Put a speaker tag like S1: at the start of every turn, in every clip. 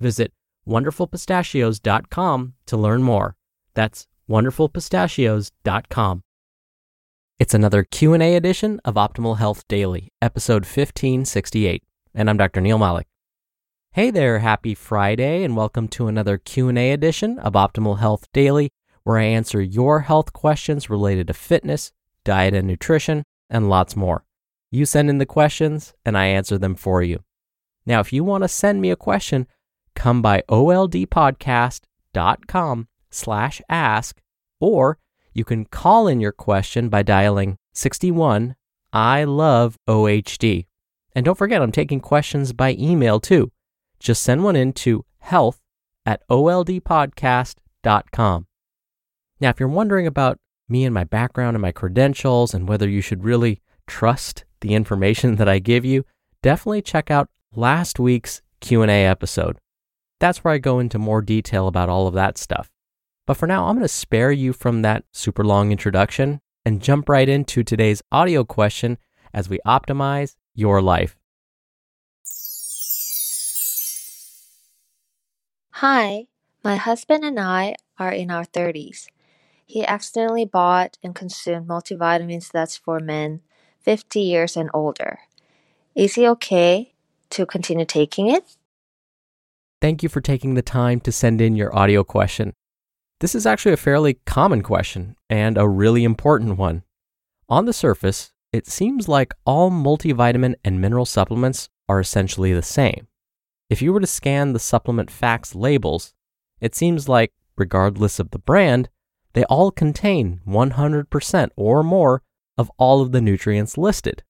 S1: Visit wonderfulpistachios.com to learn more. That's wonderfulpistachios.com. It's another Q&A edition of Optimal Health Daily, episode 1568, and I'm Dr. Neal Malik. Hey there, happy Friday and welcome to another Q&A edition of Optimal Health Daily where I answer your health questions related to fitness, diet and nutrition, and lots more. You send in the questions and I answer them for you. Now, if you want to send me a question, come by oldpodcast.com slash ask, or you can call in your question by dialing 61 I love OHD. And don't forget, I'm taking questions by email too. Just send one in to health at oldpodcast.com. Now, if you're wondering about me and my background and my credentials and whether you should really trust the information that I give you, definitely check out last week's Q&A episode. That's where I go into more detail about all of that stuff. But for now, I'm going to spare you from that super long introduction and jump right into today's audio question as we optimize your life.
S2: Hi, my husband and I are in our 30s. He accidentally bought and consumed multivitamins that's for men 50 years and older. Is he okay to continue taking it?
S1: Thank you for taking the time to send in your audio question. This is actually a fairly common question and a really important one. On the surface, it seems like all multivitamin and mineral supplements are essentially the same. If you were to scan the supplement facts labels, it seems like, regardless of the brand, they all contain 100% or more of all of the nutrients listed.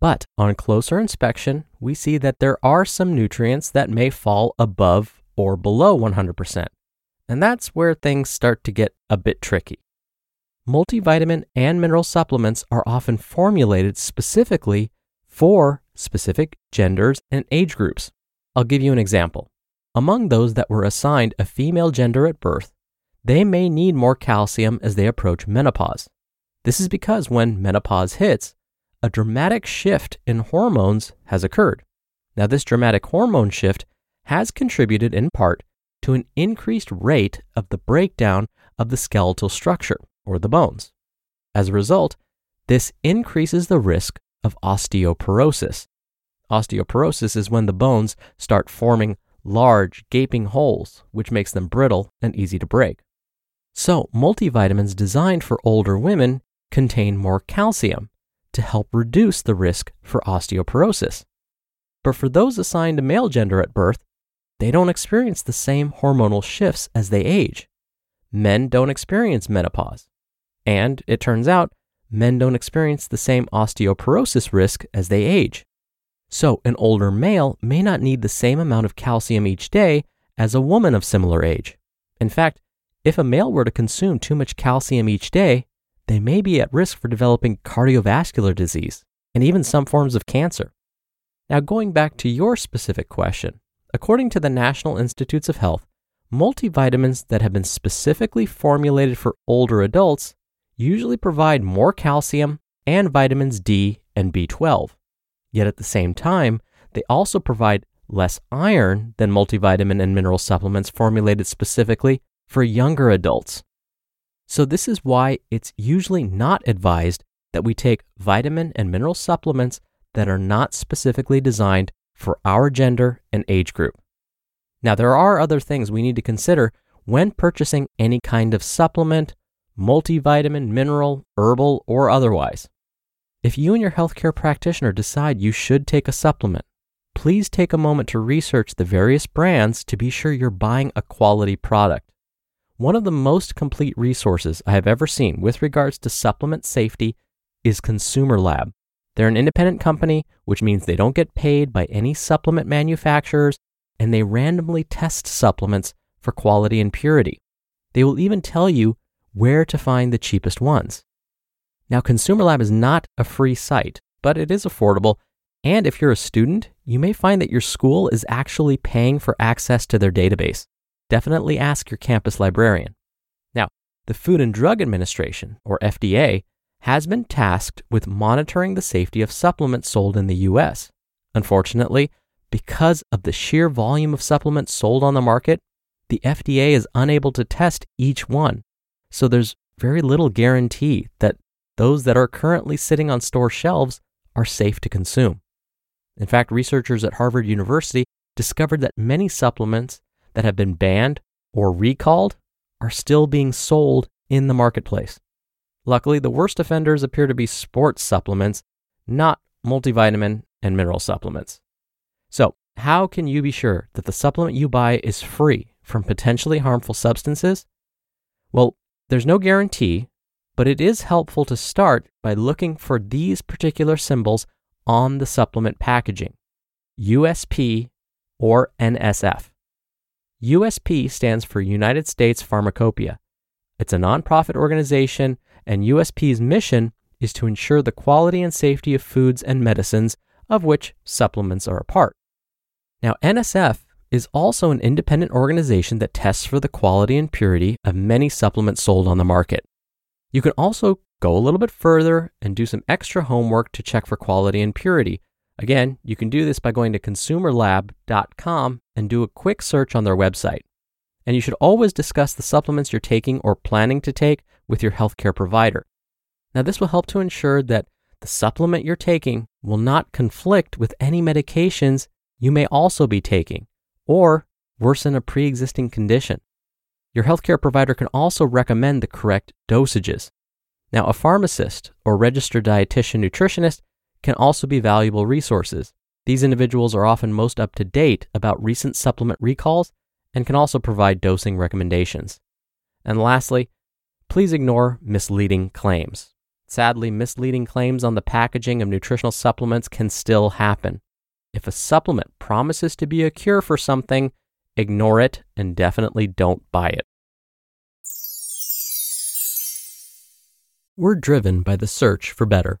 S1: But on closer inspection, we see that there are some nutrients that may fall above or below 100%. And that's where things start to get a bit tricky. Multivitamin and mineral supplements are often formulated specifically for specific genders and age groups. I'll give you an example. Among those that were assigned a female gender at birth, they may need more calcium as they approach menopause. This is because when menopause hits, a dramatic shift in hormones has occurred. Now, this dramatic hormone shift has contributed in part to an increased rate of the breakdown of the skeletal structure, or the bones. As a result, this increases the risk of osteoporosis. Osteoporosis is when the bones start forming large, gaping holes, which makes them brittle and easy to break. So, multivitamins designed for older women contain more calcium to help reduce the risk for osteoporosis. But for those assigned a male gender at birth, they don't experience the same hormonal shifts as they age. Men don't experience menopause. And it turns out, men don't experience the same osteoporosis risk as they age. So, an older male may not need the same amount of calcium each day as a woman of similar age. In fact, if a male were to consume too much calcium each day, they may be at risk for developing cardiovascular disease and even some forms of cancer. Now, going back to your specific question, according to the National Institutes of Health, multivitamins that have been specifically formulated for older adults usually provide more calcium and vitamins D and B12. Yet at the same time, they also provide less iron than multivitamin and mineral supplements formulated specifically for younger adults. So, this is why it's usually not advised that we take vitamin and mineral supplements that are not specifically designed for our gender and age group. Now, there are other things we need to consider when purchasing any kind of supplement, multivitamin, mineral, herbal, or otherwise. If you and your healthcare practitioner decide you should take a supplement, please take a moment to research the various brands to be sure you're buying a quality product. One of the most complete resources I have ever seen with regards to supplement safety is Consumer Lab. They're an independent company, which means they don't get paid by any supplement manufacturers, and they randomly test supplements for quality and purity. They will even tell you where to find the cheapest ones. Now, Consumer Lab is not a free site, but it is affordable. And if you're a student, you may find that your school is actually paying for access to their database definitely ask your campus librarian. Now, the Food and Drug Administration, or FDA, has been tasked with monitoring the safety of supplements sold in the US. Unfortunately, because of the sheer volume of supplements sold on the market, the FDA is unable to test each one. So there's very little guarantee that those that are currently sitting on store shelves are safe to consume. In fact, researchers at Harvard University discovered that many supplements that have been banned or recalled are still being sold in the marketplace. Luckily, the worst offenders appear to be sports supplements, not multivitamin and mineral supplements. So, how can you be sure that the supplement you buy is free from potentially harmful substances? Well, there's no guarantee, but it is helpful to start by looking for these particular symbols on the supplement packaging USP or NSF. USP stands for United States Pharmacopoeia. It's a nonprofit organization, and USP's mission is to ensure the quality and safety of foods and medicines, of which supplements are a part. Now, NSF is also an independent organization that tests for the quality and purity of many supplements sold on the market. You can also go a little bit further and do some extra homework to check for quality and purity, Again, you can do this by going to consumerlab.com and do a quick search on their website. And you should always discuss the supplements you're taking or planning to take with your healthcare provider. Now, this will help to ensure that the supplement you're taking will not conflict with any medications you may also be taking or worsen a pre existing condition. Your healthcare provider can also recommend the correct dosages. Now, a pharmacist or registered dietitian nutritionist can also be valuable resources. These individuals are often most up to date about recent supplement recalls and can also provide dosing recommendations. And lastly, please ignore misleading claims. Sadly, misleading claims on the packaging of nutritional supplements can still happen. If a supplement promises to be a cure for something, ignore it and definitely don't buy it. We're driven by the search for better.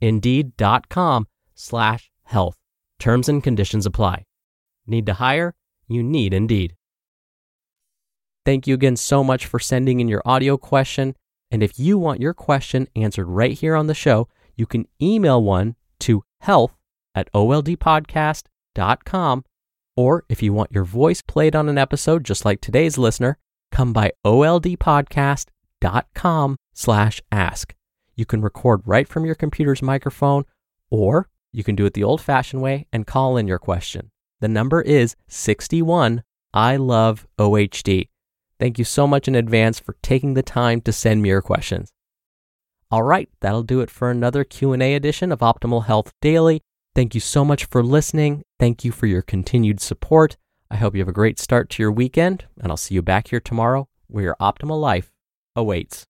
S1: Indeed.com slash health. Terms and conditions apply. Need to hire? You need Indeed. Thank you again so much for sending in your audio question. And if you want your question answered right here on the show, you can email one to health at oldpodcast.com Or if you want your voice played on an episode just like today's listener, come by oldpodcast.com slash ask. You can record right from your computer's microphone, or you can do it the old fashioned way and call in your question. The number is 61 I love OHD. Thank you so much in advance for taking the time to send me your questions. All right, that'll do it for another Q&A edition of Optimal Health Daily. Thank you so much for listening. Thank you for your continued support. I hope you have a great start to your weekend, and I'll see you back here tomorrow where your optimal life awaits.